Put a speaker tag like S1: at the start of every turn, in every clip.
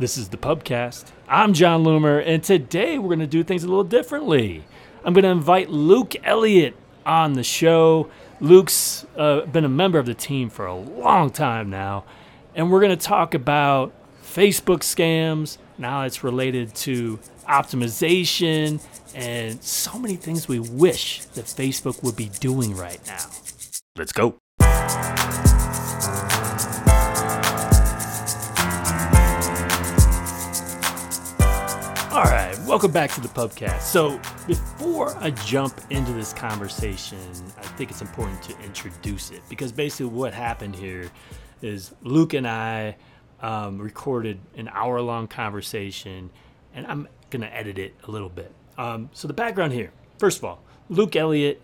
S1: This is the Pubcast. I'm Jon Loomer, and today we're going to do things a little differently. I'm going to invite Luke Elliott on the show. Luke's uh, been a member of the team for a long time now, and we're going to talk about Facebook scams. Now it's related to optimization and so many things we wish that Facebook would be doing right now. Let's go. Welcome back to the Pubcast. So, before I jump into this conversation, I think it's important to introduce it because basically what happened here is Luke and I um, recorded an hour long conversation, and I'm going to edit it a little bit. Um, so, the background here first of all, Luke Elliott,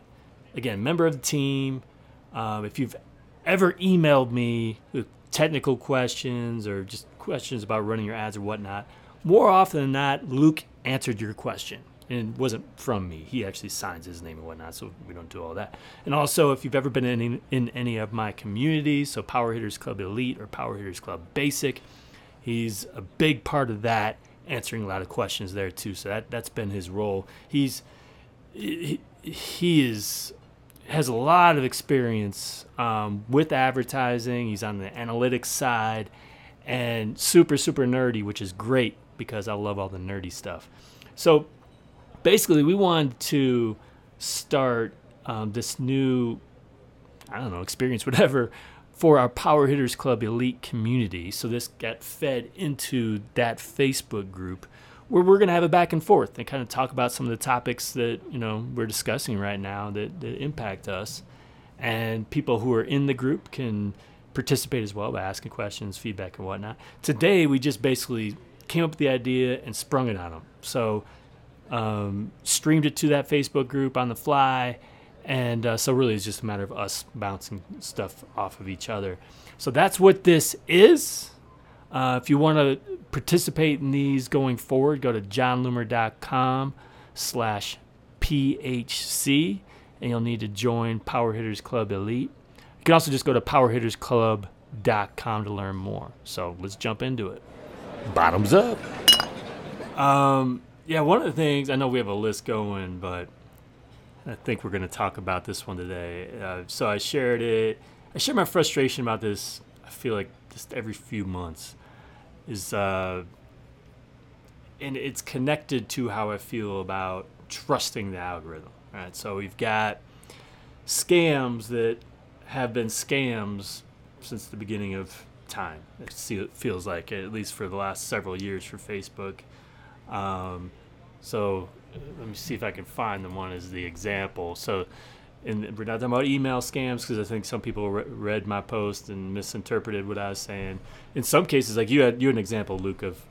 S1: again, member of the team. Um, if you've ever emailed me with technical questions or just questions about running your ads or whatnot, more often than not, Luke answered your question. And it wasn't from me. He actually signs his name and whatnot, so we don't do all that. And also, if you've ever been in any, in any of my communities, so Power Hitters Club Elite or Power Hitters Club Basic, he's a big part of that, answering a lot of questions there too. So that that's been his role. He's he, he is has a lot of experience um, with advertising. He's on the analytics side and super super nerdy, which is great because I love all the nerdy stuff. So basically, we wanted to start um, this new, I don't know, experience, whatever, for our Power Hitters Club Elite community. So this got fed into that Facebook group where we're going to have a back and forth and kind of talk about some of the topics that you know we're discussing right now that, that impact us and people who are in the group can participate as well by asking questions feedback and whatnot today we just basically came up with the idea and sprung it on them. So um, streamed it to that Facebook group on the fly, and uh, so really it's just a matter of us bouncing stuff off of each other. So that's what this is. Uh, if you want to participate in these going forward, go to jonloomer.com slash PHC, and you'll need to join Power Hitters Club Elite. You can also just go to powerhittersclub.com to learn more. So let's jump into it bottoms up. Um, yeah, one of the things I know we have a list going, but I think we're going to talk about this one today. Uh, so I shared it. I share my frustration about this. I feel like just every few months is, uh, and it's connected to how I feel about trusting the algorithm. Right. So we've got scams that have been scams since the beginning of time. It feels like at least for the last several years for Facebook. Um, so let me see if I can find the one as the example. So, and we're not talking about email scams because I think some people re- read my post and misinterpreted what I was saying. In some cases, like you had you had an example, Luke, of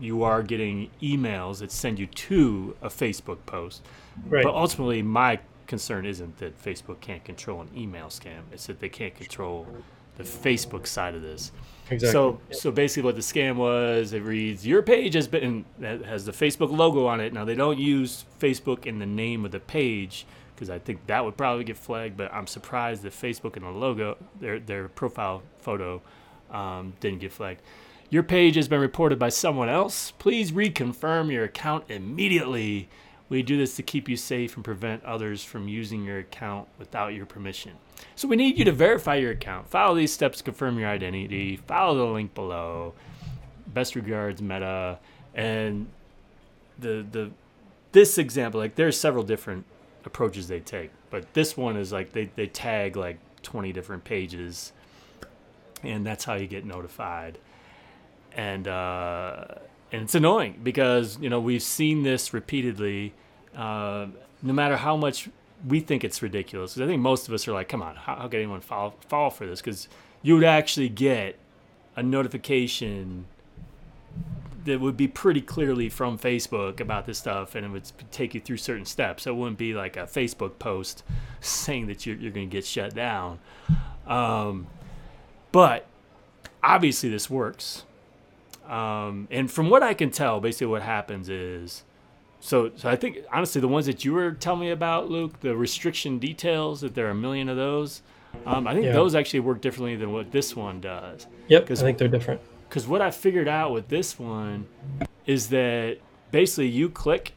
S1: you are getting emails that send you to a Facebook post, right. but ultimately my concern isn't that Facebook can't control an email scam; it's that they can't control the Facebook side of this. Exactly. So so basically, what the scam was, it reads your page has been that has the Facebook logo on it. Now they don't use Facebook in the name of the page because I think that would probably get flagged. But I'm surprised that Facebook and the logo, their their profile photo, um, didn't get flagged. Your page has been reported by someone else. Please reconfirm your account immediately. We do this to keep you safe and prevent others from using your account without your permission. So we need you to verify your account. Follow these steps to confirm your identity. Follow the link below. Best regards, Meta. And the the this example, like there's several different approaches they take, but this one is like they, they tag like 20 different pages, and that's how you get notified. And uh, and it's annoying because you know we've seen this repeatedly. Uh, no matter how much we think it's ridiculous, I think most of us are like, "Come on, how, how can anyone fall fall for this?" Because you would actually get a notification that would be pretty clearly from Facebook about this stuff, and it would take you through certain steps. It wouldn't be like a Facebook post saying that you're, you're going to get shut down. Um, but obviously, this works. Um, and from what I can tell, basically what happens is, so so I think honestly the ones that you were telling me about, Luke, the restriction details, that there are a million of those. Um, I think yeah. those actually work differently than what this one does.
S2: Yep, I think they're different.
S1: Because what I figured out with this one is that basically you click,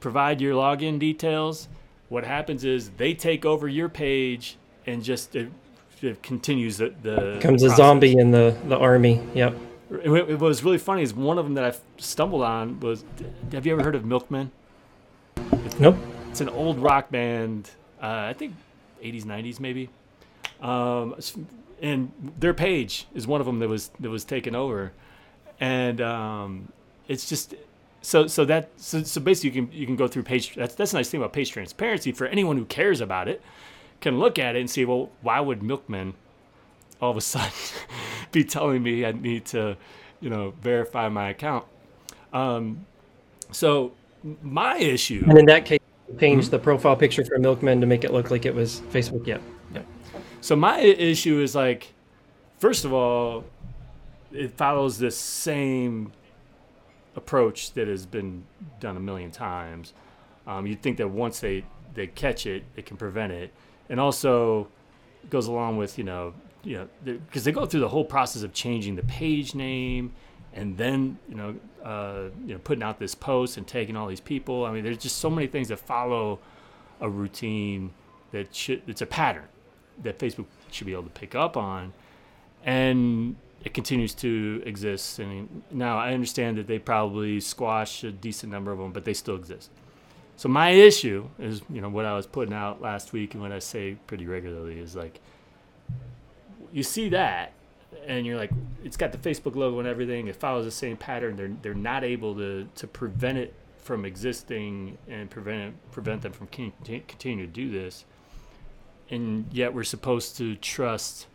S1: provide your login details. What happens is they take over your page and just it, it continues the, the
S2: becomes a zombie in the the army. Yep.
S1: What was really funny is one of them that I stumbled on was. Have you ever heard of Milkmen?
S2: Nope.
S1: It's an old rock band. Uh, I think 80s, 90s maybe. Um, and their page is one of them that was that was taken over, and um, it's just so so that so, so basically you can you can go through page. That's that's the nice thing about page transparency for anyone who cares about it, can look at it and see well why would milkman all of a sudden be telling me I need to you know verify my account. Um, so my issue.
S2: And in that case, change mm-hmm. the profile picture for Milkman to make it look like it was Facebook. Yeah.
S1: yeah. So my issue is like, first of all, it follows this same approach that has been done a million times. Um, you'd think that once they, they catch it, it can prevent it. And also goes along with, you know, you know, because they go through the whole process of changing the page name and then, you know, uh, you know, putting out this post and taking all these people. I mean, there's just so many things that follow a routine that should, it's a pattern that Facebook should be able to pick up on. And it continues to exist. And now I understand that they probably squash a decent number of them, but they still exist. So my issue is, you know, what I was putting out last week and what I say pretty regularly is like, you see that, and you're like, it's got the Facebook logo and everything. It follows the same pattern. They're they're not able to to prevent it from existing and prevent it, prevent them from continuing to do this. And yet we're supposed to trust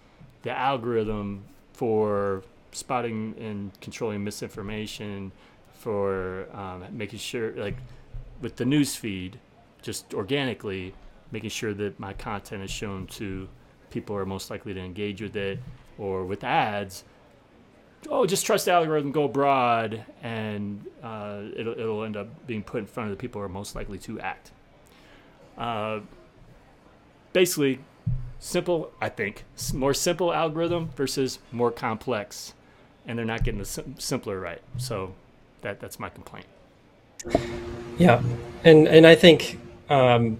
S1: the algorithm for spotting and controlling misinformation, for um, making sure, like with the news feed, just organically making sure that my content is shown to people are most likely to engage with it, or with ads. Oh, just trust the algorithm, go broad, and uh, it'll, it'll end up being put in front of the people who are most likely to act. Uh, basically, simple, I think, more simple algorithm versus more complex, and they're not getting the sim- simpler right. So that that's my complaint.
S2: Yeah, and and I think, um,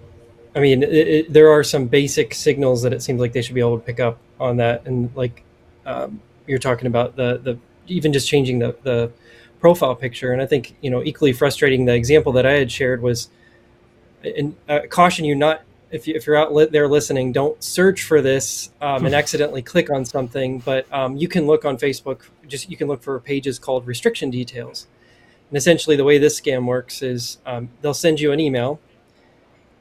S2: I mean, it, it, there are some basic signals that it seems like they should be able to pick up on that, and like um, you're talking about the the even just changing the the profile picture, and I think you know equally frustrating. The example that I had shared was, and uh, caution you not if, you, if you're out li- there listening, don't search for this um, and accidentally click on something. But um, you can look on Facebook. Just you can look for pages called restriction details. And essentially, the way this scam works is um, they'll send you an email,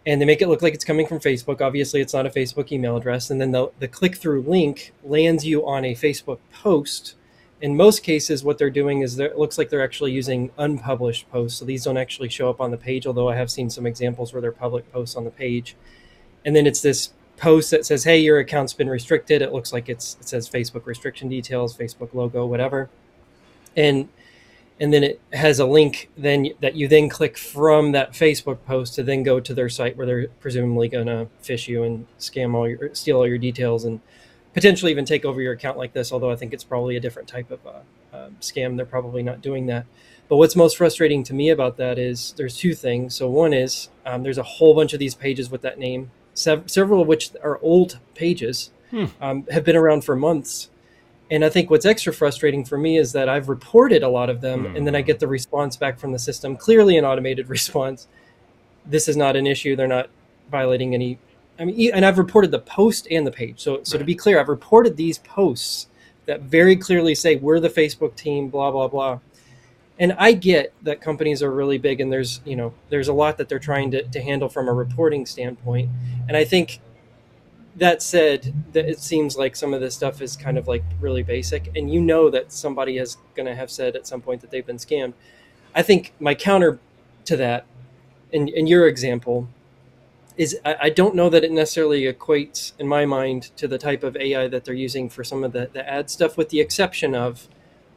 S2: and they make it look like it's coming from Facebook. Obviously, it's not a Facebook email address. And then the, the click through link lands you on a Facebook post. In most cases, what they're doing is it looks like they're actually using unpublished posts. So these don't actually show up on the page, although I have seen some examples where they're public posts on the page and then it's this post that says, "Hey, your account's been restricted." It looks like it's it says Facebook restriction details, Facebook logo, whatever, and and then it has a link then that you then click from that Facebook post to then go to their site where they're presumably going to phish you and scam all your steal all your details and potentially even take over your account like this. Although I think it's probably a different type of uh, uh, scam. They're probably not doing that. But what's most frustrating to me about that is there's two things. So one is um, there's a whole bunch of these pages with that name sev- several of which are old pages, hmm. um, have been around for months. And I think what's extra frustrating for me is that I've reported a lot of them, hmm. and then I get the response back from the system, clearly an automated response. This is not an issue. They're not violating any. I mean, and I've reported the post and the page. So, so right. to be clear, I've reported these posts that very clearly say we're the Facebook team, blah blah blah and I get that companies are really big and there's you know there's a lot that they're trying to, to handle from a reporting standpoint and I think that said that it seems like some of this stuff is kind of like really basic and you know that somebody is going to have said at some point that they've been scammed. I think my counter to that in, in your example is I, I don't know that it necessarily equates in my mind to the type of AI that they're using for some of the, the ad stuff with the exception of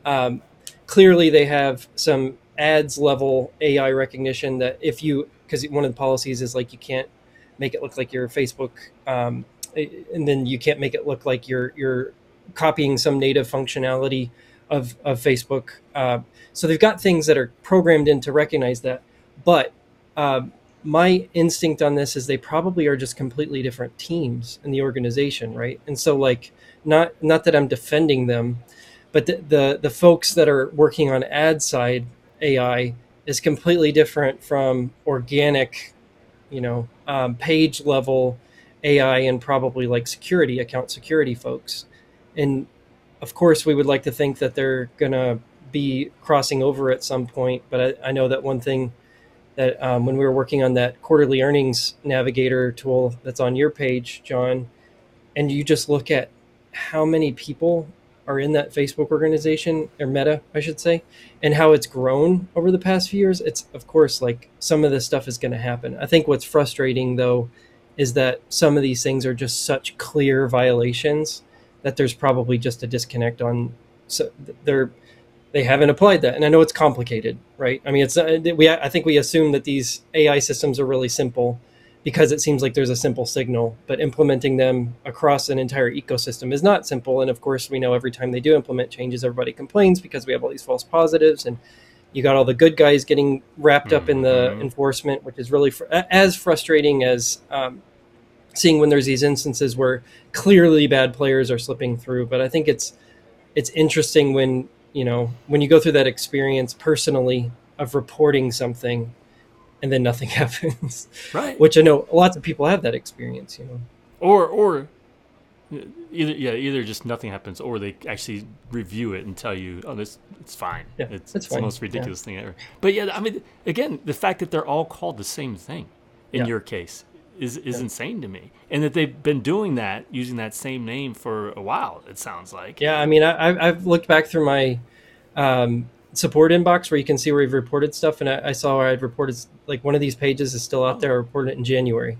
S2: um, clearly they have some ads level AI recognition that if you because one of the policies is like you can't make it look like your Facebook, um, and then you can't make it look like you're you're copying some native functionality of of Facebook. Uh, so they've got things that are programmed in to recognize that. But uh, my instinct on this is they probably are just completely different teams in the organization, right? And so like not not that I'm defending them, but the the, the folks that are working on ad side AI is completely different from organic, you know, um, page level AI and probably like security account security folks. And of course, we would like to think that they're gonna be crossing over at some point. But I, I know that one thing that um, when we were working on that quarterly earnings navigator tool that's on your page, Jon, and you just look at how many people are in that Facebook organization or Meta, I should say, and how it's grown over the past few years. It's of course like some of this stuff is going to happen. I think what's frustrating though is that some of these things are just such clear violations that there's probably just a disconnect on. So they're they haven't applied that, and I know it's complicated, right? I mean, it's uh, we I think we assume that these AI systems are really simple because it seems like there's a simple signal, but implementing them across an entire ecosystem is not simple. And of course, we know every time they do implement changes, everybody complains because we have all these false positives and you got all the good guys getting wrapped up in the mm-hmm. enforcement, which is really fr- as frustrating as um, seeing when there's these instances where clearly bad players are slipping through. But I think it's it's interesting when you know when you go through that experience personally of reporting something and then nothing happens.
S1: Right.
S2: Which I know lots of people have that experience, you know.
S1: Or or either yeah, either just nothing happens or they actually review it and tell you, "Oh, this it's fine."
S2: Yeah,
S1: it's,
S2: it's
S1: fine. the most ridiculous yeah. thing ever. But yeah, I mean again, the fact that they're all called the same thing in yeah. your case is is insane to me. And that they've been doing that using that same name for a while, it sounds like.
S2: Yeah, I mean, I I've looked back through my um, support inbox where you can see where you've reported stuff, and I, I saw where I'd reported like one of these pages is still out there. I reported it in January.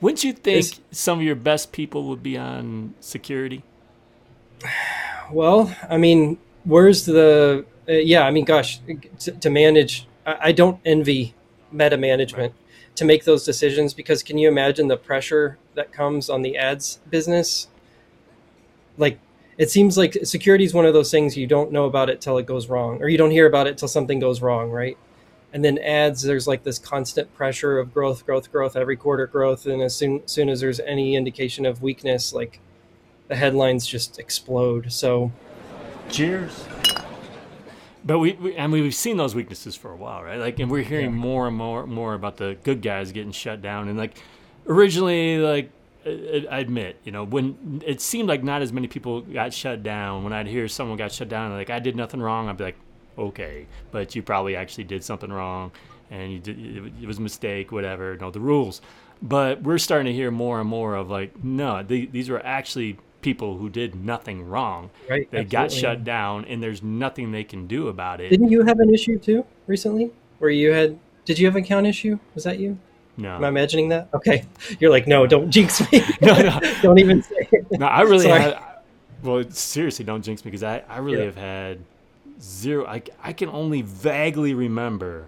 S1: Wouldn't you think it's, some of your best people would be on security?
S2: Well, I mean, where's the? Uh, yeah, I mean, gosh, to, to manage, I, I, don't envy meta management right. to make those decisions because can you imagine the pressure that comes on the ads business? Like it seems like security is one of those things you don't know about it till it goes wrong, or you don't hear about it till something goes wrong, right? And then ads, there's like this constant pressure of growth, growth, growth, every quarter growth, and as soon, soon as there's any indication of weakness, like the headlines just explode. So,
S1: cheers. But we, we, I mean, we've seen those weaknesses for a while, right? Like, and we're hearing yeah. more and more, more about the good guys getting shut down. And like, originally, like I admit, you know, when it seemed like not as many people got shut down, when I'd hear someone got shut down, like I did nothing wrong, I'd be like, okay, but you probably actually did something wrong, and you did, it was a mistake, whatever. Know the rules. But we're starting to hear more and more of like, no, they, these were actually people who did nothing wrong.
S2: Right.
S1: They absolutely. got shut down, and there's nothing they can do about it.
S2: Didn't you have an issue too recently, where you had? Did you have an account issue? Was that you?
S1: No.
S2: Am I imagining that? Okay. You're like, no, don't jinx me. no, no. don't even say
S1: it. No, I really had, well, seriously, don't jinx me because I, I really yeah. have had zero. I, I can only vaguely remember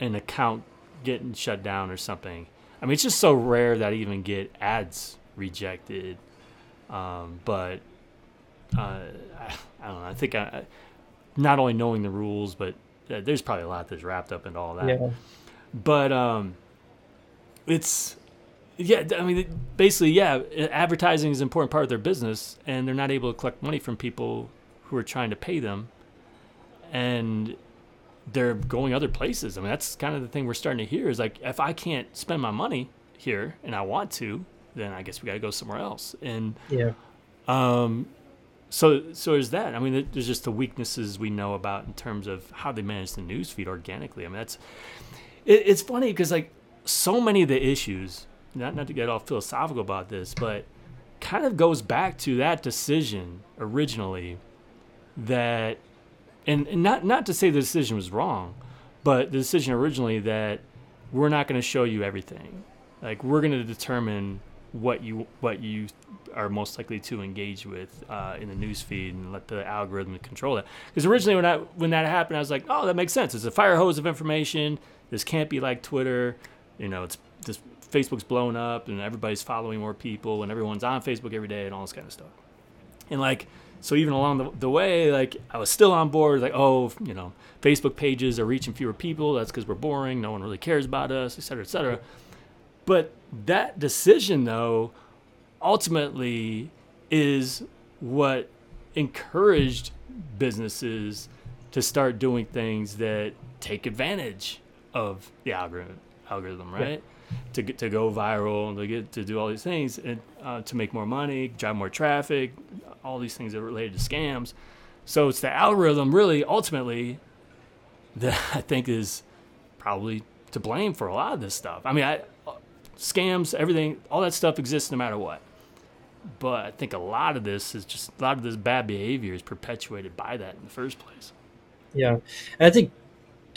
S1: an account getting shut down or something. I mean, it's just so rare that I even get ads rejected. Um, but uh, I, I, don't know. I think I, not only knowing the rules, but uh, there's probably a lot that's wrapped up into all that.
S2: Yeah.
S1: But um, it's yeah i mean basically yeah advertising is an important part of their business and they're not able to collect money from people who are trying to pay them and they're going other places. I mean that's kind of the thing we're starting to hear is like if i can't spend my money here and i want to then i guess we got to go somewhere else. And
S2: yeah.
S1: um so so there's that. I mean there's just the weaknesses we know about in terms of how they manage the news feed organically. I mean that's it, it's funny because like so many of the issues, not not to get all philosophical about this, but kind of goes back to that decision originally that and, and not not to say the decision was wrong, but the decision originally that we're not going to show you everything. Like we're going to determine what you what you are most likely to engage with uh, in the news feed and let the algorithm control that. Because originally when I when that happened, I was like, oh, that makes sense. It's a fire hose of information. This can't be like Twitter you know, it's just Facebook's blown up and everybody's following more people and everyone's on Facebook every day and all this kind of stuff. And like, so even along the, the way, like I was still on board, like, oh, you know, Facebook pages are reaching fewer people. That's because we're boring. No one really cares about us, et cetera, et cetera. But that decision, though, ultimately is what encouraged businesses to start doing things that take advantage of the algorithm, algorithm right? Yeah. To get to go viral to get to do all these things and uh, to make more money, drive more traffic, all these things that are related to scams. So it's the algorithm, really, ultimately, that I think is probably to blame for a lot of this stuff. I mean, I, scams, everything, all that stuff exists no matter what. But I think a lot of this is just a lot of this bad behavior is perpetuated by that in the first place.
S2: Yeah, and I think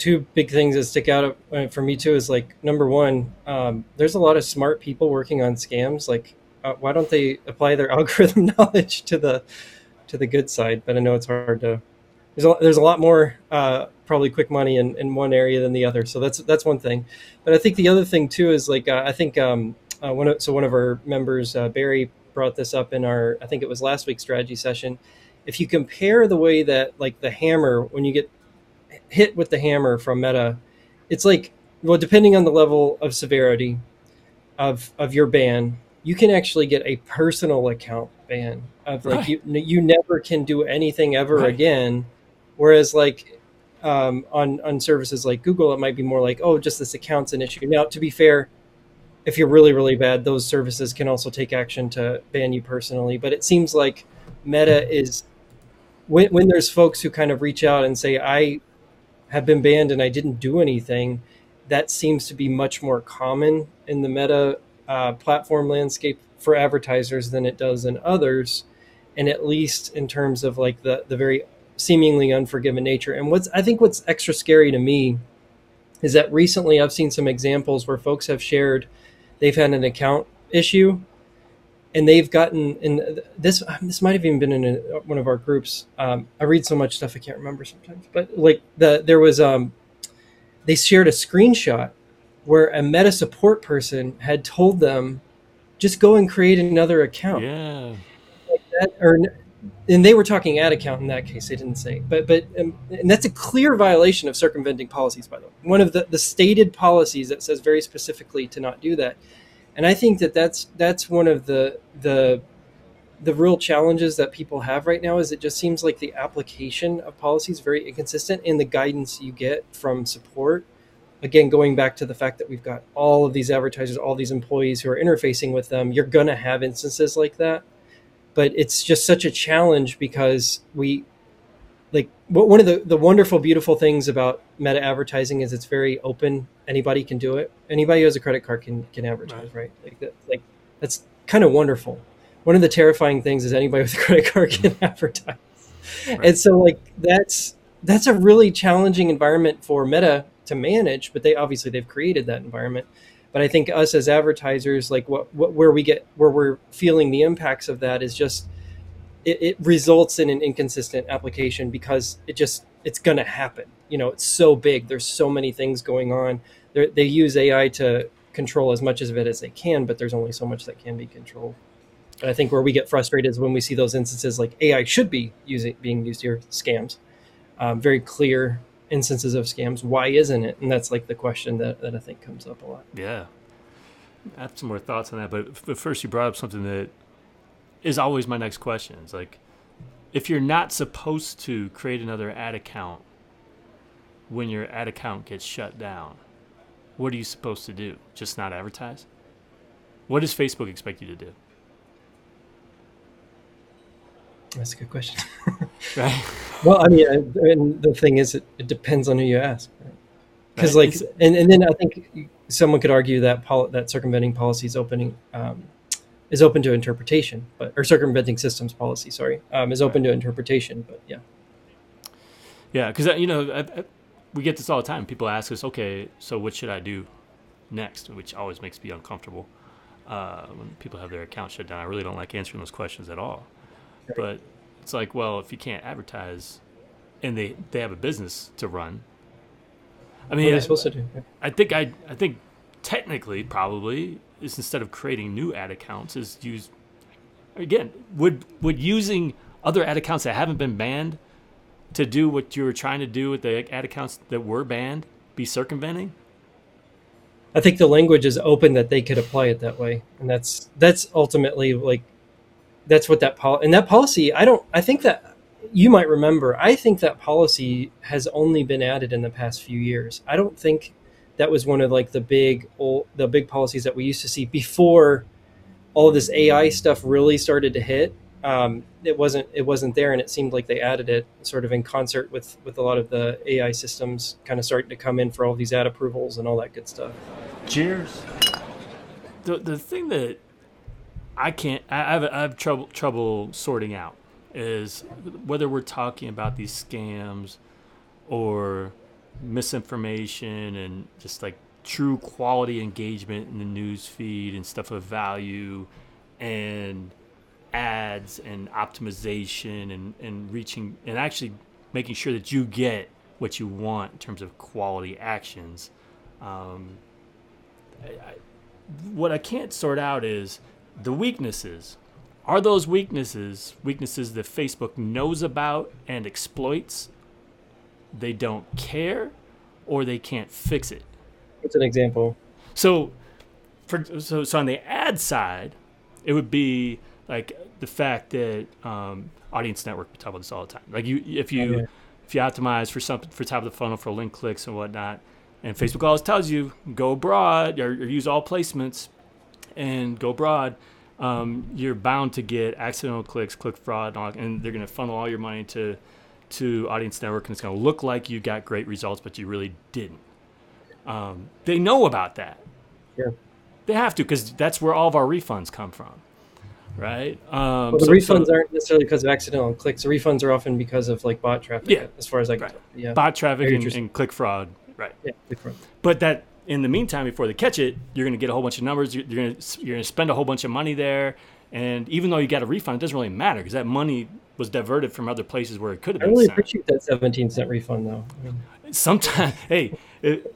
S2: two big things that stick out uh, for me too is like number one, um, there's a lot of smart people working on scams. Like, uh, why don't they apply their algorithm knowledge to the to the good side? But I know it's hard to. There's a, there's a lot more uh, probably quick money in, in one area than the other. So that's that's one thing. But I think the other thing too is like uh, I think um, uh, one of, so one of our members uh, Barry brought this up in our I think it was last week's strategy session. If you compare the way that like the hammer when you get hit with the hammer from Meta, it's like well depending on the level of severity of of your ban, you can actually get a personal account ban of like right. you you never can do anything ever right. again. Whereas like um, on on services like Google, it might be more like oh just this account's an issue. Now to be fair, if you're really really bad, those services can also take action to ban you personally. But it seems like Meta is when when there's folks who kind of reach out and say I have been banned and I didn't do anything, that seems to be much more common in the Meta uh, platform landscape for advertisers than it does in others, and at least in terms of like the the very seemingly unforgiven nature. And what's I think what's extra scary to me is that recently I've seen some examples where folks have shared they've had an account issue and they've gotten in this this might have even been in a, one of our groups. Um, i read so much stuff i can't remember sometimes but like the there was um they shared a screenshot where a meta support person had told them just go and create another account.
S1: Yeah.
S2: Like that, or and they were talking ad account in that case they didn't say but but um, and that's a clear violation of circumventing policies by the way. One of the, the stated policies that says very specifically to not do that and i think that that's that's one of the the the real challenges that people have right now is it just seems like the application of policies very inconsistent in the guidance you get from support again going back to the fact that we've got all of these advertisers all these employees who are interfacing with them you're going to have instances like that. But it's just such a challenge because we like one of the, the wonderful beautiful things about meta advertising is it's very open. Anybody can do it. Anybody who has a credit card can can advertise right, right? like that like that's kind of wonderful. One of the terrifying things is anybody with a credit card can mm-hmm. advertise. Right. and so like that's that's a really challenging environment for meta to manage but they obviously they've created that environment. But I think us as advertisers, like what, what where we get where we're feeling the impacts of that is just it, it results in an inconsistent application because it just it's going to happen. You know, it's so big. There's so many things going on. They're, they use AI to control as much of it as they can, but there's only so much that can be controlled. And I think where we get frustrated is when we see those instances like AI should be using being used here scams. Um, very clear instances of scams. Why isn't it? And that's like the question that, that I think comes up a lot.
S1: Yeah. I have some more thoughts on that, but, but first you brought up something that is always my next question. It's like, if you're not supposed to create another ad account when your ad account gets shut down, what are you supposed to do? Just not advertise? What does Facebook expect you to do?
S2: That's a good question. right. Well, I mean, and the thing is, it, it depends on who you ask. Because, right? like, and, and then I think someone could argue that pol- that circumventing policy is opening um, is open to interpretation, but or circumventing systems policy, sorry, um, is open right. to interpretation. But yeah,
S1: yeah, because you know I, I, we get this all the time. People ask us, okay, so what should I do next? Which always makes me uncomfortable uh, when people have their account shut down. I really don't like answering those questions at all. Right. But it's like, well, if you can't advertise, and they they have a business to run. I mean,
S2: what are they supposed to do?
S1: I think I I think technically probably is instead of creating new ad accounts is use again would would using other ad accounts that haven't been banned to do what you were trying to do with the ad accounts that were banned be circumventing?
S2: I think the language is open that they could apply it that way, and that's that's ultimately like that's what that policy and that policy. I don't. I think that you might remember. I think that policy has only been added in the past few years. I don't think that was one of like the big old, the big policies that we used to see before all of this AI stuff really started to hit. Um, it wasn't it wasn't there, and it seemed like they added it sort of in concert with with a lot of the AI systems kind of starting to come in for all these ad approvals and all that good stuff.
S1: Cheers. The the thing that I can't I have, I have trouble trouble sorting out is whether we're talking about these scams or misinformation and just like true quality engagement in the news feed and stuff of value and ads and optimization and, and reaching and actually making sure that you get what you want in terms of quality actions. Um, I, I, what I can't sort out is the weaknesses. Are those weaknesses weaknesses that Facebook knows about and exploits? They don't care, or they can't fix it.
S2: What's an example?
S1: So, for so so on the ad side, it would be like the fact that um, audience network we talk about this all the time. Like you, if you if you optimize for something for top of the funnel for link clicks and whatnot, and Facebook always tells you go broad or, or use all placements and go broad. Um, you're bound to get accidental clicks, click fraud, and, and they're going to funnel all your money to to audience network, and it's going to look like you got great results, but you really didn't. Um, they know about that.
S2: Yeah.
S1: They have to because that's where all of our refunds come from, right?
S2: Um, well, the so, refunds so, aren't necessarily because of accidental clicks. The refunds are often because of like bot traffic.
S1: Yeah,
S2: as far as I
S1: can right. tell. Yeah, bot traffic and, and, click fraud. Right.
S2: Yeah, click fraud.
S1: But that in the meantime, before they catch it, you're going to get a whole bunch of numbers. You're, you're going to you're going to spend a whole bunch of money there, and even though you got a refund, it doesn't really matter because that money was diverted from other places where it could have been.
S2: I really
S1: sent.
S2: appreciate that 17 cent refund though. I mean,
S1: Sometimes, hey, it,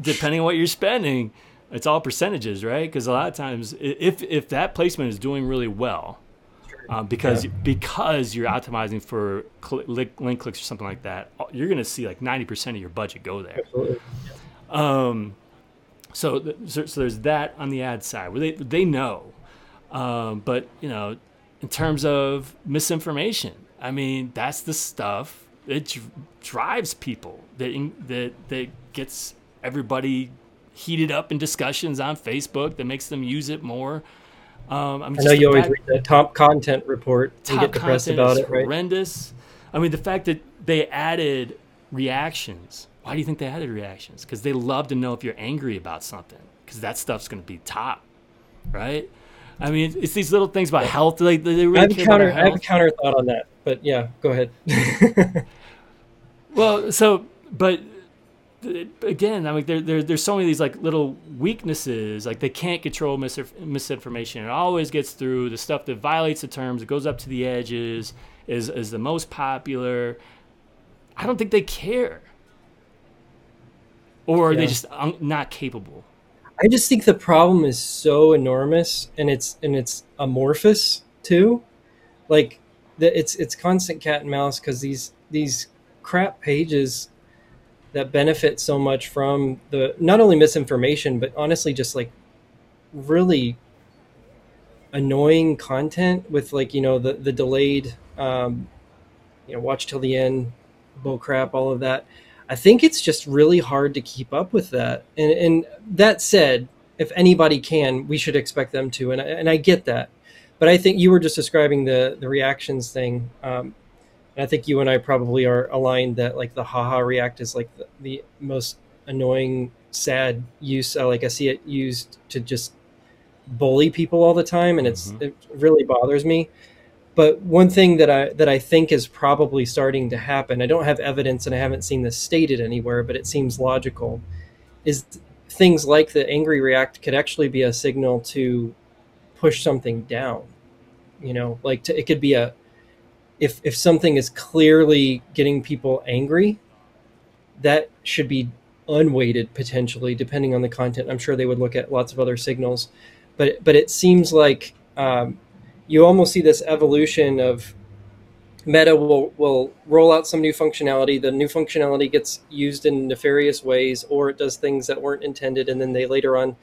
S1: depending on what you're spending, it's all percentages, right? Because a lot of times, if if that placement is doing really well, um, because yeah. because you're optimizing for cl- link, link, clicks or something like that, you're going to see like 90% of your budget go there.
S2: Absolutely.
S1: Um, so, th- so, so there's that on the ad side where they they know, um, but you know, in terms of misinformation, I mean that's the stuff that drives people that that that gets everybody heated up in discussions on Facebook that makes them use it more. Um,
S2: I, mean, I know you always read the top content report and get depressed about it,
S1: right? Horrendous. I mean, the fact that they added reactions. Why do you think they added reactions? Because they love to know if you're angry about something, because that stuff's going to be top, right? I mean, it's these little things about health. Like they really
S2: I have, counter, I have a counter thought on that, but yeah, go ahead.
S1: well, so but again, I mean, there, there, there's so many of these like little weaknesses. Like they can't control mis- misinformation. It always gets through. The stuff that violates the terms, it goes up to the edges, is is the most popular. I don't think they care, or are yeah. they just un- not capable?
S2: I just think the problem is so enormous, and it's and it's amorphous too. Like, the, it's it's constant cat and mouse because these these crap pages that benefit so much from the not only misinformation but honestly just like really annoying content with like you know the the delayed um you know watch till the end bull crap all of that i think it's just really hard to keep up with that and and that said if anybody can we should expect them to and I, and I get that but i think you were just describing the the reactions thing um and I think you and I probably are aligned that like the haha react is like the, the most annoying, sad use. Uh, like I see it used to just bully people all the time, and it's mm-hmm. it really bothers me. But one thing that I that I think is probably starting to happen, I don't have evidence and I haven't seen this stated anywhere, but it seems logical, is things like the angry react could actually be a signal to push something down. You know, like to, it could be a if if something is clearly getting people angry, that should be unweighted potentially, depending on the content. I'm sure they would look at lots of other signals, but but it seems like um, you almost see this evolution of Meta will will roll out some new functionality. The new functionality gets used in nefarious ways, or it does things that weren't intended, and then they later on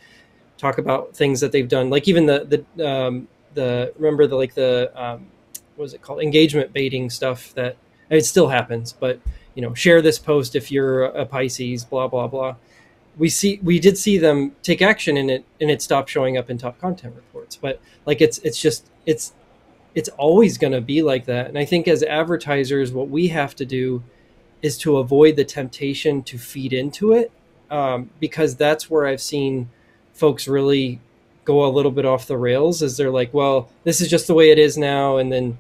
S2: talk about things that they've done. Like even the the um, the remember the like the um, what was it called engagement baiting stuff that it still happens, but you know share this post if you're a Pisces, blah blah blah. We see we did see them take action in it, and it stopped showing up in top content reports. But like it's it's just it's it's always going to be like that. And I think as advertisers, what we have to do is to avoid the temptation to feed into it, um, because that's where I've seen folks really go a little bit off the rails. Is they're like, well, this is just the way it is now, and then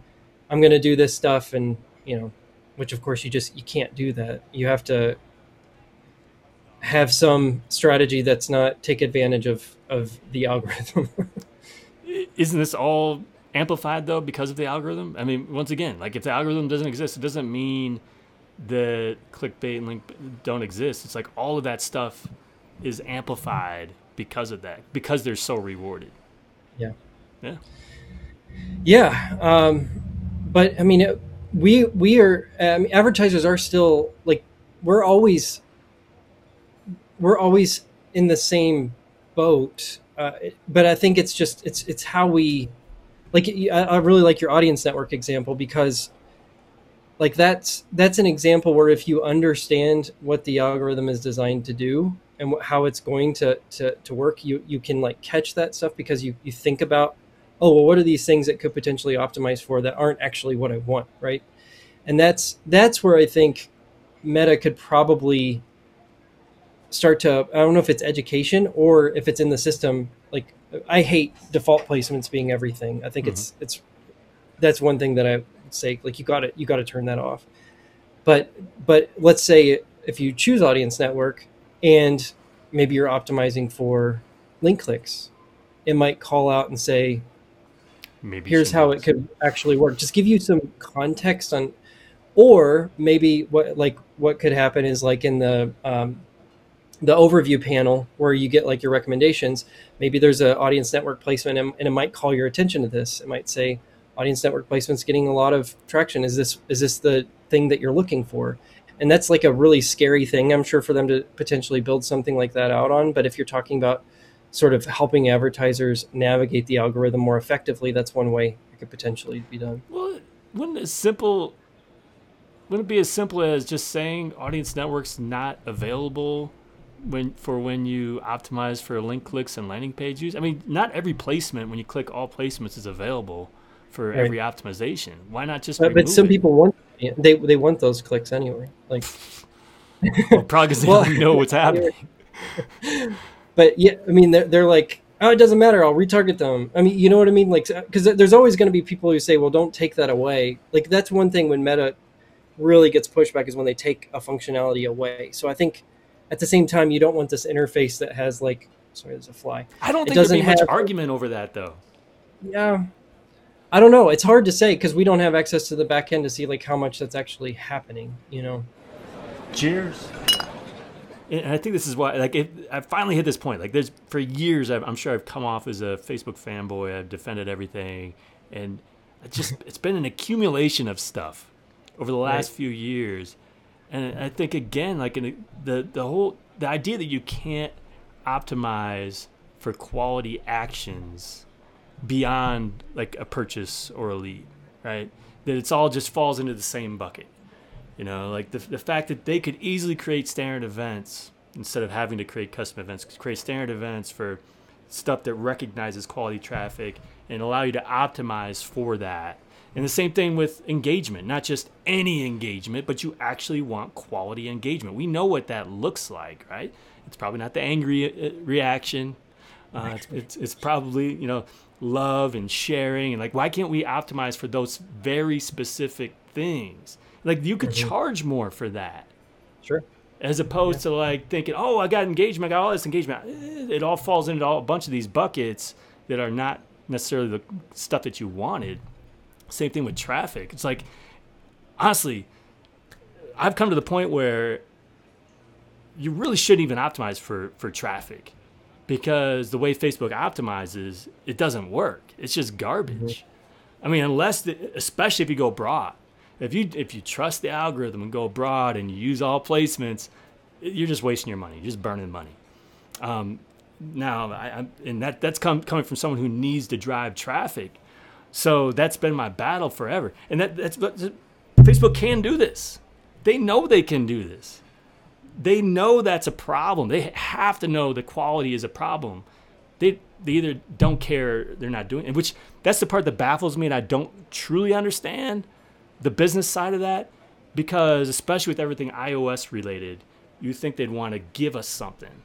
S2: I'm going to do this stuff, and you know, which of course you just you can't do that. You have to have some strategy that's not take advantage of of the algorithm.
S1: Isn't this all amplified though because of the algorithm? I mean, once again, like if the algorithm doesn't exist, it doesn't mean the clickbait and link don't exist. It's like all of that stuff is amplified because of that, because they're so rewarded.
S2: Yeah.
S1: Yeah.
S2: Yeah. Um, but I mean, it, we we are um, advertisers are still like we're always we're always in the same boat. Uh, but I think it's just it's it's how we like I really like your audience network example because like that's that's an example where if you understand what the algorithm is designed to do and how it's going to, to to work you you can like catch that stuff because you you think about oh well what are these things that could potentially optimize for that aren't actually what i want right and that's that's where i think meta could probably start to i don't know if it's education or if it's in the system like I hate default placements being everything. I think mm-hmm. it's it's that's one thing that I say like you got to you got to turn that off. But but let's say if you choose audience network and maybe you're optimizing for link clicks, it might call out and say maybe here's how it could actually work. Just give you some context on or maybe what like what could happen is like in the um, the overview panel where you get like your recommendations. Maybe there's an audience network placement and, and, it might call your attention to this. It might say audience network placement's getting a lot of traction. Is this is this the thing that you're looking for? And that's like a really scary thing i'm sure for them to potentially build something like that out on. But if you're talking about sort of helping advertisers navigate the algorithm more effectively that's one way it could potentially be done.
S1: Well wouldn't it simple wouldn't it be as simple as just saying audience networks not available when for when you optimize for link clicks and landing page use. I mean, not every placement when you click all placements is available for right. every optimization. Why not just?
S2: But, but some it? people want they they want those clicks anyway. Like,
S1: well, probably because they well, know what's happening.
S2: but yeah, I mean, they're they're like. Oh, it doesn't matter. I'll retarget them. I mean, you know what I mean? Like, because there's always going to be people who say, "Well, don't take that away." Like, that's one thing when Meta really gets pushback is when they take a functionality away. So I think at the same time, you don't want this interface that has like sorry, there's a fly.
S1: I don't think there'd be much argument over that though.
S2: Yeah, I don't know. It's hard to say because we don't have access to the back end to see like how much that's actually happening. You know.
S1: Cheers. And I think this is why, like, I finally hit this point. Like, there's for years, i am sure I've come off as a Facebook fanboy. I've defended everything, and just it's been an accumulation of stuff over the last right. few years and I think again, like in the the whole the idea that you can't optimize for quality actions beyond like a purchase or a lead, right? That it's all just falls into the same bucket. You know, like the the fact that they could easily create standard events instead of having to create custom events, create standard events for stuff that recognizes quality traffic and allow you to optimize for that and the same thing with engagement, not just any engagement, but you actually want quality engagement. We know what that looks like, right? It's probably not the angry uh, reaction. Uh, it's, it's, it's probably, you know, love and sharing. And like, why can't we optimize for those very specific things? Like, you could mm-hmm. charge more for that.
S2: Sure.
S1: As opposed yeah. to like thinking, oh, I got engagement, I got all this engagement. It all falls into all, a bunch of these buckets that are not necessarily the stuff that you wanted. Same thing with traffic. It's like, honestly, I've come to the point where you really shouldn't even optimize for, for traffic because the way Facebook optimizes, it doesn't work. It's just garbage. Mm-hmm. I mean, unless, the, especially if you go broad, If you if you trust the algorithm and go broad and you use all placements, you're just wasting your money. You're just burning money. Um, now, I, I, and that that's come, coming from someone who needs to drive traffic. So that's been my battle forever. And that that's Facebook can do this. They know they can do this. They know that's a problem. They have to know the quality is a problem. They they either don't care, they're not doing it. Which that's the part that baffles me, and I don't truly understand the business side of that. Because especially with everything iOS related, you think they'd want to give us something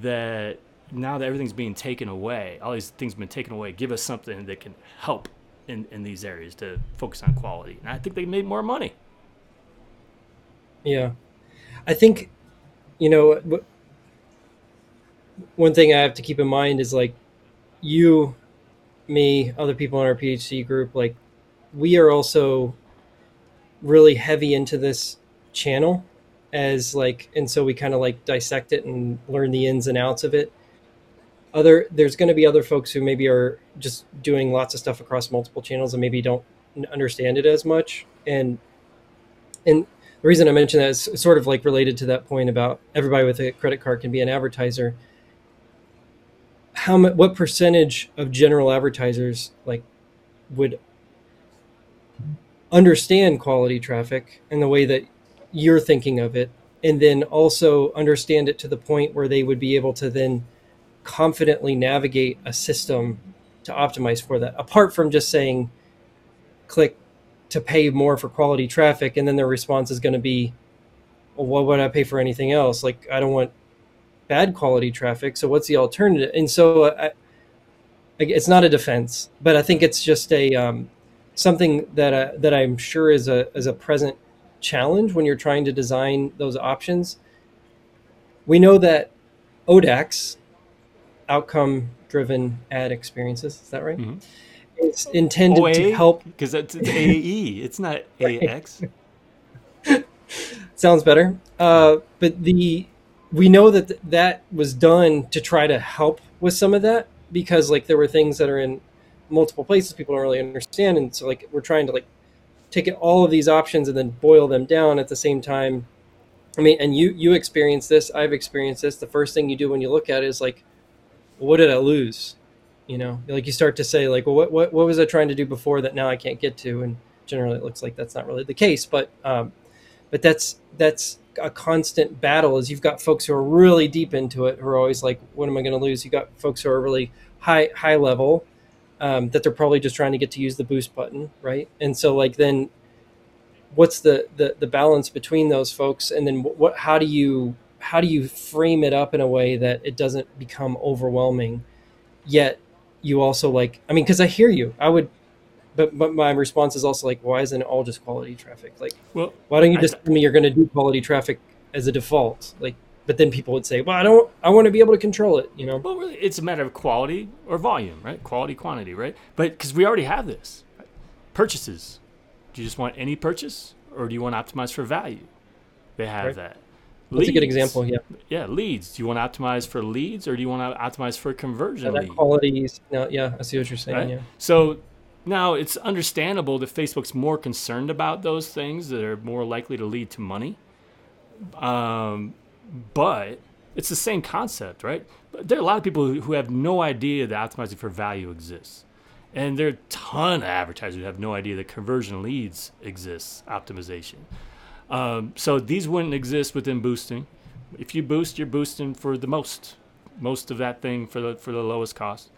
S1: that now that everything's being taken away, all these things have been taken away, give us something that can help in, in these areas to focus on quality. And I think they made more money.
S2: Yeah. I think, you know, one thing I have to keep in mind is like you, me, other people in our PHC group, like we are also really heavy into this channel as like and so we kind of like dissect it and learn the ins and outs of it other there's going to be other folks who maybe are just doing lots of stuff across multiple channels and maybe don't understand it as much. And and the reason i mention that is sort of like related to that point about everybody with a credit card can be an advertiser. How much what percentage of general advertisers like would understand quality traffic in the way that you're thinking of it and then also understand it to the point where they would be able to then confidently navigate a system to optimize for that apart from just saying click to pay more for quality traffic and then their response is going to be well what would i pay for anything else like i don't want bad quality traffic so what's the alternative and so uh, I, it's not a defense but i think it's just a um, something that uh, that i'm sure is a is a present challenge when you're trying to design those options. We know that ODAX, outcome driven ad experiences, is that right? Mm-hmm. It's intended OA, to help.
S1: Because it's, it's AE, it's not AX.
S2: Sounds better. Uh, but the we know that th- that was done to try to help with some of that because like there were things that are in multiple places people don't really understand and so like we're trying to like take all of these options and then boil them down at the same time. I mean, and you you experience this, I've experienced this. The first thing you do when you look at it is like, what did I lose? You know, like you start to say like, well, what what what was I trying to do before that now I can't get to? And generally, it looks like that's not really the case. But um, but that's that's a constant battle. Is you've got folks who are really deep into it who are always like, what am I going to lose? You got folks who are really high high level um, that they're probably just trying to get to use the boost button, right? And so like then, what's the the, the balance between those folks? And then what? How do you how do you frame it up in a way that it doesn't become overwhelming, yet you also like I mean because I hear you I would but but my response is also like why isn't it all just quality traffic like well why don't you just I, tell me you're going to do quality traffic as a default like but then people would say, "Well, I don't. I want to be able to control it." You know.
S1: Well, really, it's a matter of quality or volume, right? Quality, quantity, right? But because we already have this, right? purchases. Do you just want any purchase, or do you want to optimize for value? They have right. that.
S2: That's leads. a good example. Yeah.
S1: Yeah, leads. Do you want to optimize for leads, or do you want to optimize for conversion?
S2: Yeah, that quality. No, yeah, I see what you're saying. Right? Yeah.
S1: So now it's understandable that Facebook's more concerned about those things that are more likely to lead to money. Um, but it's the same concept, right? But there are a lot of people who have no idea that optimizing for value exists. And there are a ton of advertisers who have no idea that conversion leads exists, optimization. Um, so these wouldn't exist within boosting. If you boost, you're boosting for the most, most of that thing for the for the lowest cost.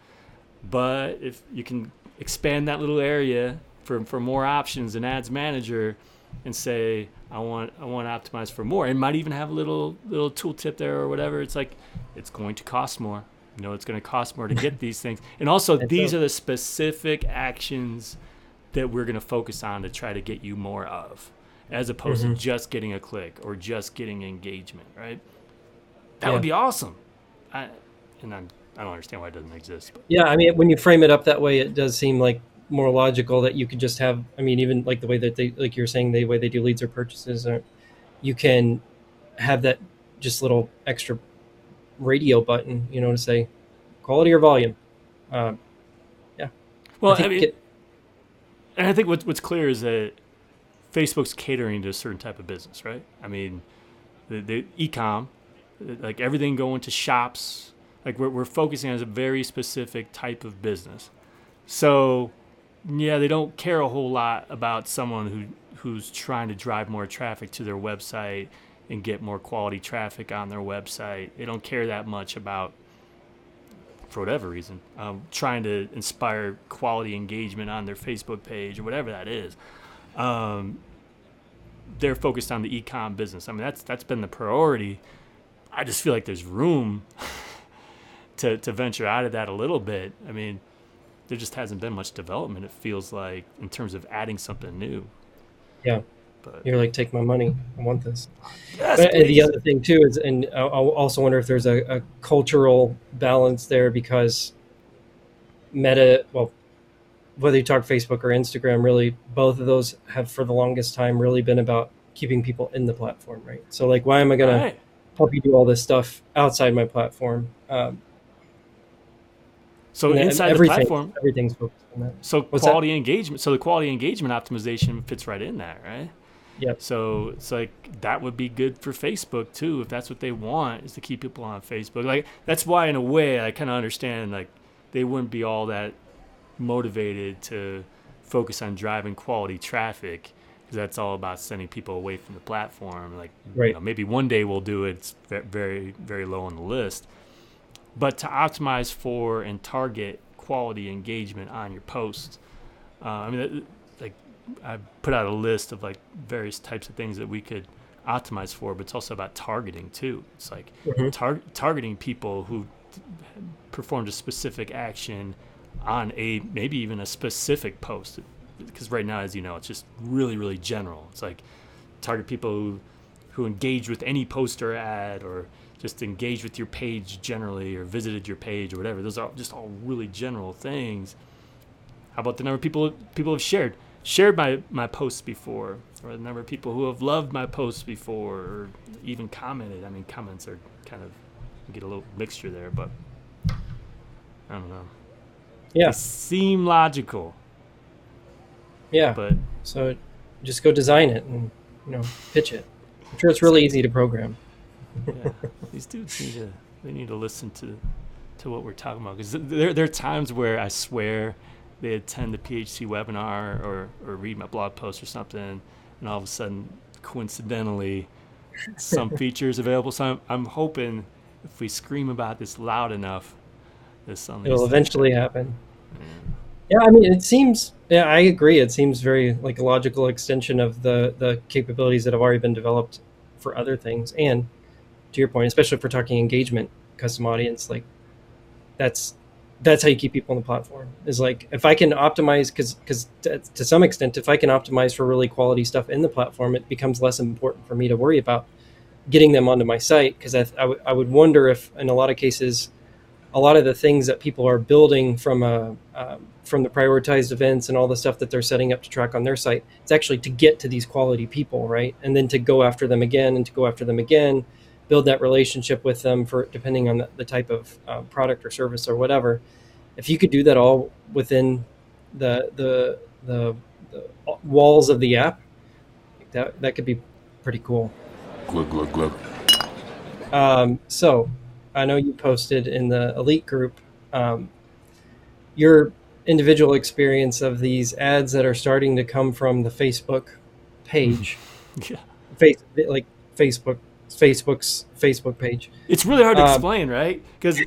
S1: But if you can expand that little area for, for more options in Ads Manager, and say I want I want to optimize for more. It might even have a little little tooltip there or whatever. It's like it's going to cost more. You know, it's going to cost more to get these things. And also, these so. are the specific actions that we're going to focus on to try to get you more of, as opposed mm-hmm. to just getting a click or just getting engagement. Right? That yeah. would be awesome. I, and I'm, I don't understand why it doesn't exist. But.
S2: Yeah, I mean, when you frame it up that way, it does seem like more logical that you could just have i mean even like the way that they like you're saying the way they do leads or purchases or you can have that just little extra radio button you know to say quality or volume uh, yeah
S1: well i, I mean it, and i think what's, what's clear is that Facebook's catering to a certain type of business, right? I mean, the, the e-com, like everything going to shops, like we're, we're focusing on a very specific type of business. So, yeah, they don't care a whole lot about someone who who's trying to drive more traffic to their website and get more quality traffic on their website. They don't care that much about, for whatever reason, um, trying to inspire quality engagement on their Facebook page or whatever that is. Um, they're focused on the e-com business. I mean, that's that's been the priority. I just feel like there's room to to venture out of that a little bit. I mean, there just hasn't been much development. It feels like in terms of adding something new.
S2: Yeah. But, You're like, take my money. I want this.
S1: Yes,
S2: but, and the other thing too is, and I also wonder if there's a, a cultural balance there because Meta, well, whether you talk Facebook or Instagram, really both of those have for the longest time really been about keeping people in the platform, right? So like, why am I gonna right. help you do all this stuff outside my platform? Um,
S1: so inside the platform,
S2: everything's focused on that.
S1: So What's quality that? engagement. So the quality engagement optimization fits right in there, right?
S2: Yep.
S1: So it's like that would be good for Facebook too, if that's what they want is to keep people on Facebook. Like that's why, in a way, I kind of understand like they wouldn't be all that motivated to focus on driving quality traffic because that's all about sending people away from the platform. Like,
S2: right.
S1: you know, maybe one day we'll do it. It's very, very low on the list. But to optimize for and target quality engagement on your posts, uh, I mean, like I put out a list of like various types of things that we could optimize for, but it's also about targeting too. It's like mm-hmm. tar- targeting people who performed a specific action on a maybe even a specific post. Because right now as you know it's just really really general. It's like target people who who engage with any poster ad or just engage with your page generally or visited your page or whatever. Those are just all really general things. How about the number of people people have shared shared my my posts before? Or the number of people who have loved my posts before or even commented? I mean comments are kind of get a little mixture there but i don't know
S2: yeah.
S1: They seem logical.
S2: Yeah.
S1: But
S2: so just go design it and you know pitch it. I'm sure it's really easy to program.
S1: yeah. These dudes need to they need to listen to to what we're talking about because there there are times where I swear they attend the PHC webinar or or read my blog post or something, and all of a sudden, coincidentally, some features available. So I'm, I'm hoping if we scream about this loud enough,
S2: It'll eventually happen. Yeah, I mean, it seems. Yeah, I agree. It seems very like a logical extension of the the capabilities that have already been developed for other things. And to your point, especially if we're talking engagement, custom audience, like that's that's how you keep people on the platform. Is like if I can optimize because because to, to some extent, if I can optimize for really quality stuff in the platform, it becomes less important for me to worry about getting them onto my site because I, I, w- I would wonder if in a lot of cases a lot of the things that people are building from a uh, from the prioritized events and all the stuff that they're setting up to track on their site it's actually to get to these quality people right? And then to go after them again and to go after them again build that relationship with them for depending on the, the type of uh, product or service or whatever. If you could do that all within the the the, the walls of the app that that could be pretty cool.
S3: Glug glug glug.
S2: Um, so I know you posted in the elite group um, your individual experience of these ads that are starting to come from the Facebook page.
S1: yeah.
S2: Face like Facebook Facebook's Facebook page.
S1: It's really hard to um, explain, right? Because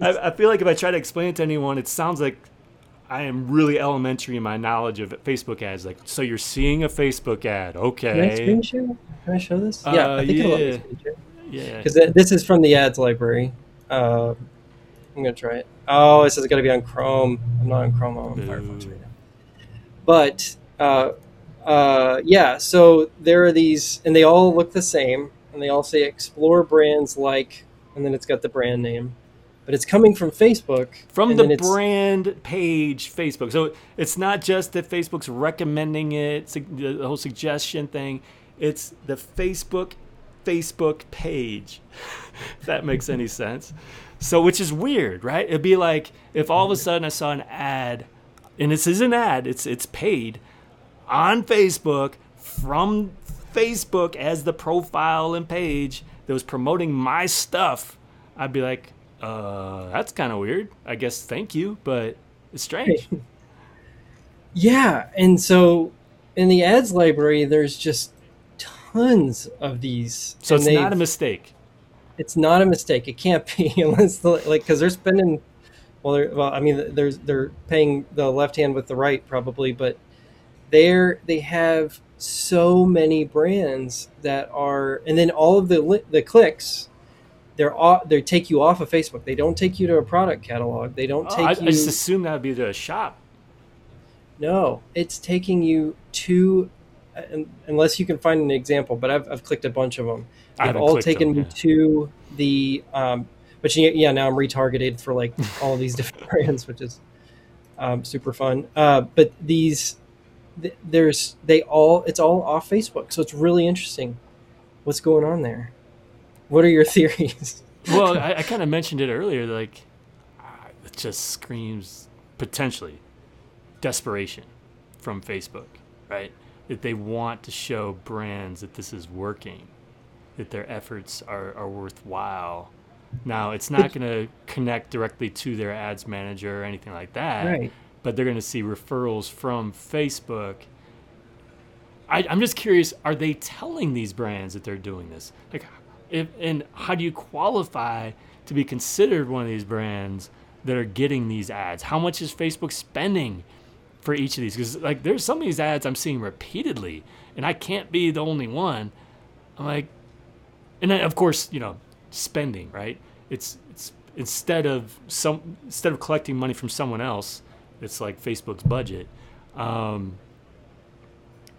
S1: I, I, feel like if I try to explain it to anyone, it sounds like I am really elementary in my knowledge of Facebook ads. Like, so you're seeing a Facebook ad, okay?
S2: Can I screen share? Can I show this?
S1: Uh, yeah, I think yeah. Yeah.
S2: Because this is from the ads library. Uh, I'm gonna try it. Oh, it says it's got to be on Chrome. I'm not on Chrome. I'm on Firefox right now. But uh, uh, yeah, so there are these, and they all look the same, and they all say explore brands like, and then it's got the brand name, but it's coming from Facebook.
S1: From the brand page, Facebook. So it's not just that Facebook's recommending it, the whole suggestion thing. It's the Facebook Facebook page. if that makes any sense. So, which is weird, right? It'd be like if all of a sudden I saw an ad, and this is an ad, it's it's paid on Facebook from Facebook as the profile and page that was promoting my stuff, I'd be like, uh, that's kind of weird. I guess thank you, but it's strange.
S2: yeah, and so in the ads library, there's just tons of these.
S1: So it's not a mistake.
S2: It's not a mistake. It can't be unless the, like because they're spending. Well, well, I mean, there's they're paying the left hand with the right probably, but they're they have so many brands that are, and then all of the the clicks they're off, they take you off of Facebook. They don't take you to a product catalog. They don't take oh, I, you.
S1: I just assume that would be to a shop.
S2: No, it's taking you to, unless you can find an example. But I've, I've clicked a bunch of them. They've all taken them, yeah. me to the. Um, but yeah, now I'm retargeted for like all these different brands, which is um, super fun. Uh, but these, there's they all it's all off Facebook, so it's really interesting. What's going on there? What are your theories?
S1: well, I, I kind of mentioned it earlier. Like, it just screams potentially desperation from Facebook, right? That they want to show brands that this is working, that their efforts are, are worthwhile. Now, it's not going to connect directly to their ads manager or anything like that,
S2: right.
S1: but they're going to see referrals from Facebook. I, I'm just curious: Are they telling these brands that they're doing this? Like, if, and how do you qualify to be considered one of these brands that are getting these ads? How much is Facebook spending for each of these? Because like there's some of these ads I'm seeing repeatedly, and I can't be the only one. I'm like, and then of course you know spending right. It's it's instead of some instead of collecting money from someone else, it's like Facebook's budget. Um,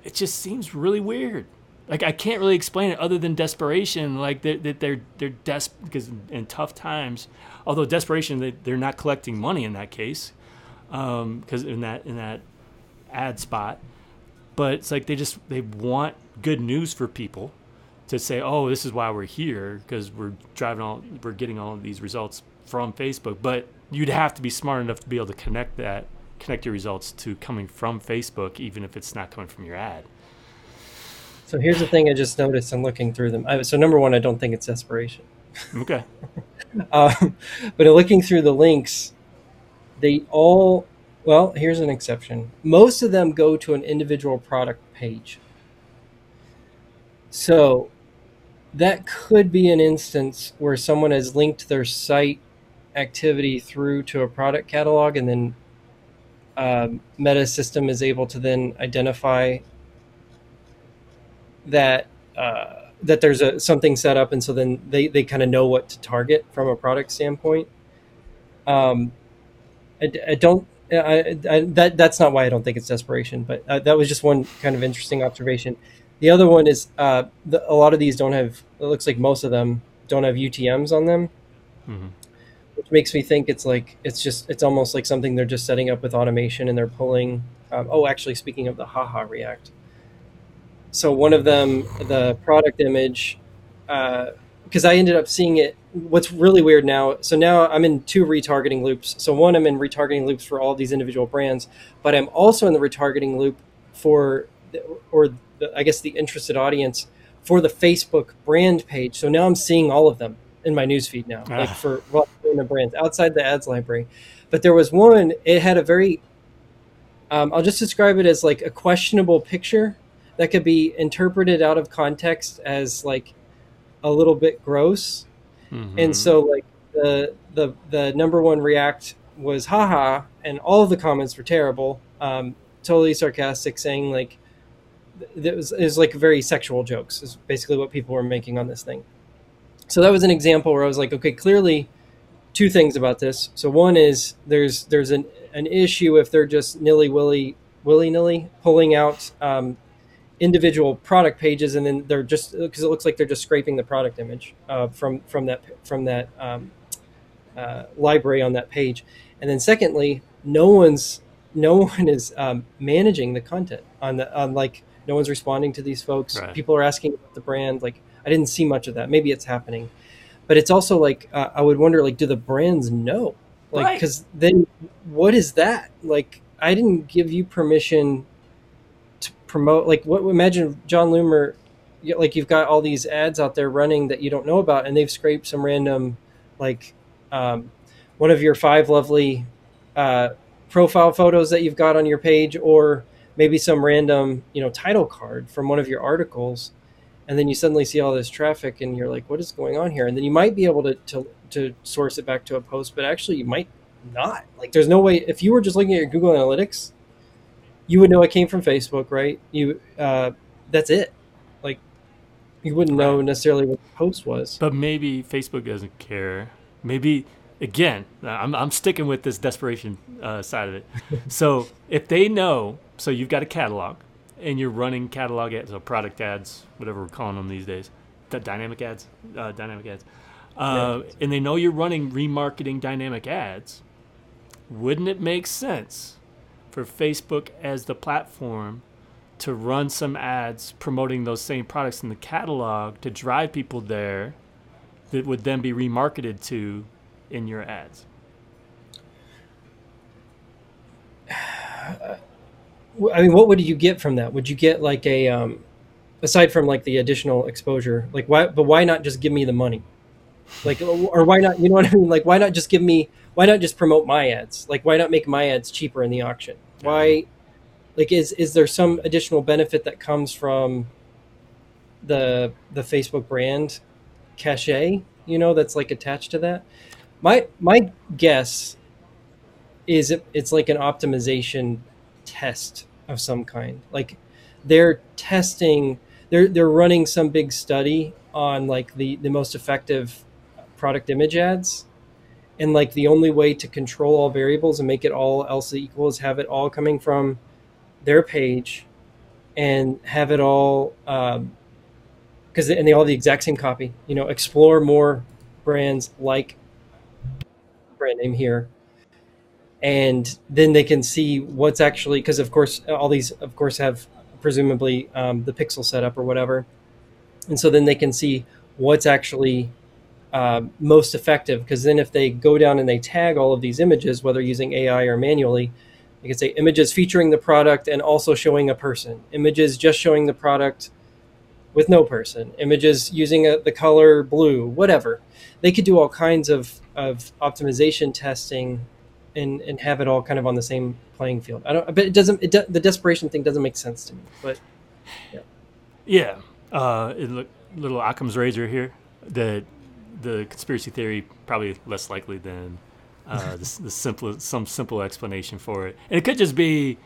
S1: it just seems really weird like I can't really explain it other than desperation. Like that they're, they're they're des because in tough times, although desperation they they're not collecting money in that case, because um, in that in that ad spot, but it's like they just they want good news for people to say, oh, this is why we're here because we're driving all we're getting all of these results from Facebook. But you'd have to be smart enough to be able to connect that connect your results to coming from Facebook, even if it's not coming from your ad.
S2: So here's the thing I just noticed in looking through them. I, so number one, I don't think it's desperation.
S1: Okay.
S2: um, but in looking through the links, they all well, here's an exception. Most of them go to an individual product page. So that could be an instance where someone has linked their site activity through to a product catalog and then um, meta system is able to then identify that uh, that there's a something set up, and so then they they kind of know what to target from a product standpoint. Um, I, I don't. I, I, that that's not why I don't think it's desperation, but uh, that was just one kind of interesting observation. The other one is uh, the, a lot of these don't have. It looks like most of them don't have UTM's on them, mm-hmm. which makes me think it's like it's just it's almost like something they're just setting up with automation and they're pulling. Um, oh, actually, speaking of the haha React, so one of them, the product image, because I ended up seeing it. What's really weird now, so now I'm in two retargeting loops. So one, I'm in retargeting loops for all these individual brands, but I'm also in the retargeting loop for, or the, I guess the interested audience for the Facebook brand page. So now I'm seeing all of them in my newsfeed now, ah. like for well, in the brands outside the ads library. But there was one; it had a very, um, I'll just describe it as like a questionable picture that could be interpreted out of context as like a little bit gross. Mm-hmm. And so like the the the number one react was haha and all of the comments were terrible. Um, totally sarcastic saying like it was, it was like very sexual jokes is basically what people were making on this thing. So that was an example where I was like, okay, clearly two things about this. So one is there's there's an an issue if they're just nilly willy willy nilly pulling out um, individual product pages, and then they're just because it looks like they're just scraping the product image uh, from from that from that um, uh, library on that page. And then secondly, no one's no one is um, managing the content on the on like no one's responding to these folks. Right. People are asking about the brand. Like I didn't see much of that. Maybe it's happening, but it's also like uh, I would wonder like do the brands know? Like because right. then what is that like? I didn't give you permission promote like what imagine Jon Loomer like you've got all these ads out there running that you don't know about and they've scraped some random like um, one of your five lovely uh, profile photos that you've got on your page or maybe some random you know title card from one of your articles and then you suddenly see all this traffic and you're like what is going on here? And then you might be able to, to, to source it back to a post but actually you might not. Like there's no way if you were just looking at your google analytics you would know it came from facebook right? You uh, that's it. Like you wouldn't know necessarily what the post was.
S1: But maybe facebook doesn't care. Maybe again i'm, I'm sticking with this desperation uh, side of it. So if they know so you've got a catalog and you're running catalog ads or product ads, whatever we're calling them these days, the dynamic ads, uh, dynamic ads, uh, yeah. and they know you're running remarketing dynamic ads, wouldn't it make sense for Facebook as the platform to run some ads promoting those same products in the catalog to drive people there that would then be remarketed to in your ads?
S2: I mean, what would you get from that? Would you get like a, um, aside from like the additional exposure, like why, but why not just give me the money? Like, or why not, you know what I mean? Like, why not just give me, why not just promote my ads? Like, why not make my ads cheaper in the auction? Why, like, is, is there some additional benefit that comes from the, the Facebook brand cachet, you know, that's like attached to that? My, my guess is it, it's like an optimization test of some kind. Like they're testing, they're they're running some big study on like the the most effective product image ads, and like the only way to control all variables and make it all else equal is have it all coming from their page, and have it all because um, and they all have the exact same copy. You know, explore more brands like brand name here and then they can see what's actually because of course all these of course have presumably um, the pixel setup or whatever and so then they can see what's actually uh, most effective because then if they go down and they tag all of these images whether using ai or manually you can say images featuring the product and also showing a person images just showing the product with no person images using a, the color blue whatever they could do all kinds of, of optimization testing and and have it all kind of on the same playing field. I don't, but it doesn't. It the desperation thing doesn't make sense to me. But
S1: yeah, yeah. Uh, it look little Occam's razor here. The the conspiracy theory probably less likely than uh, the, the simple some simple explanation for it, and it could just be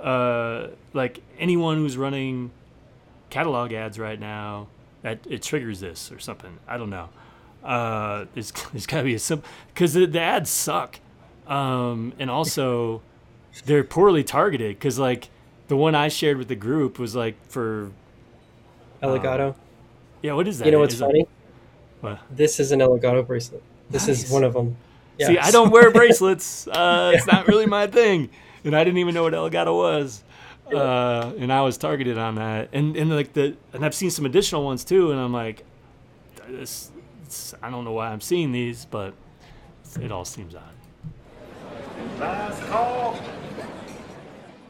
S1: uh, like anyone who's running catalog ads right now that it triggers this or something. I don't know. Uh, there's, there's got to be a simple because the, the ads suck um, and also they're poorly targeted because like the one I shared with the group was like for
S2: Elgato. Um,
S1: yeah, what is that?
S2: You know what's is funny?
S1: It, what?
S2: This is an Elgato bracelet. This nice. is one of them.
S1: Yeah. See, I don't wear bracelets. Uh, yeah. It's not really my thing, and I didn't even know what Elgato was. Uh, and I was targeted on that, and and like the and I've seen some additional ones too, and I'm like, this, I don't know why I'm seeing these, but it all seems odd. Last call.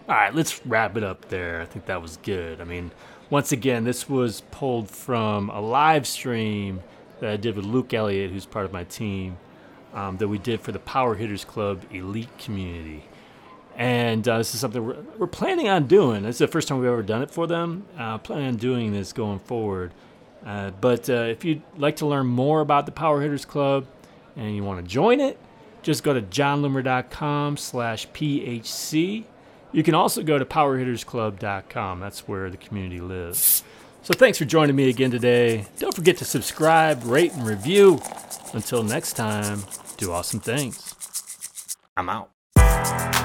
S1: All right, let's wrap it up there. I think that was good. I mean, once again, this was pulled from a live stream that I did with Luke Elliott, who's part of my team, um, that we did for the Power Hitters Club Elite community. And uh, this is something we're, we're, planning on doing. This is the first time we've ever done it for them. Uh, planning on doing this going forward. Uh, but uh, if you'd like to learn more about the Power Hitters Club and you want to join it, just go to jonloomer.com slash PHC. You can also go to powerhittersclub.com. That's where the community lives. So thanks for joining me again today. Don't forget to subscribe, rate, and review. Until next time, do awesome things. I'm out.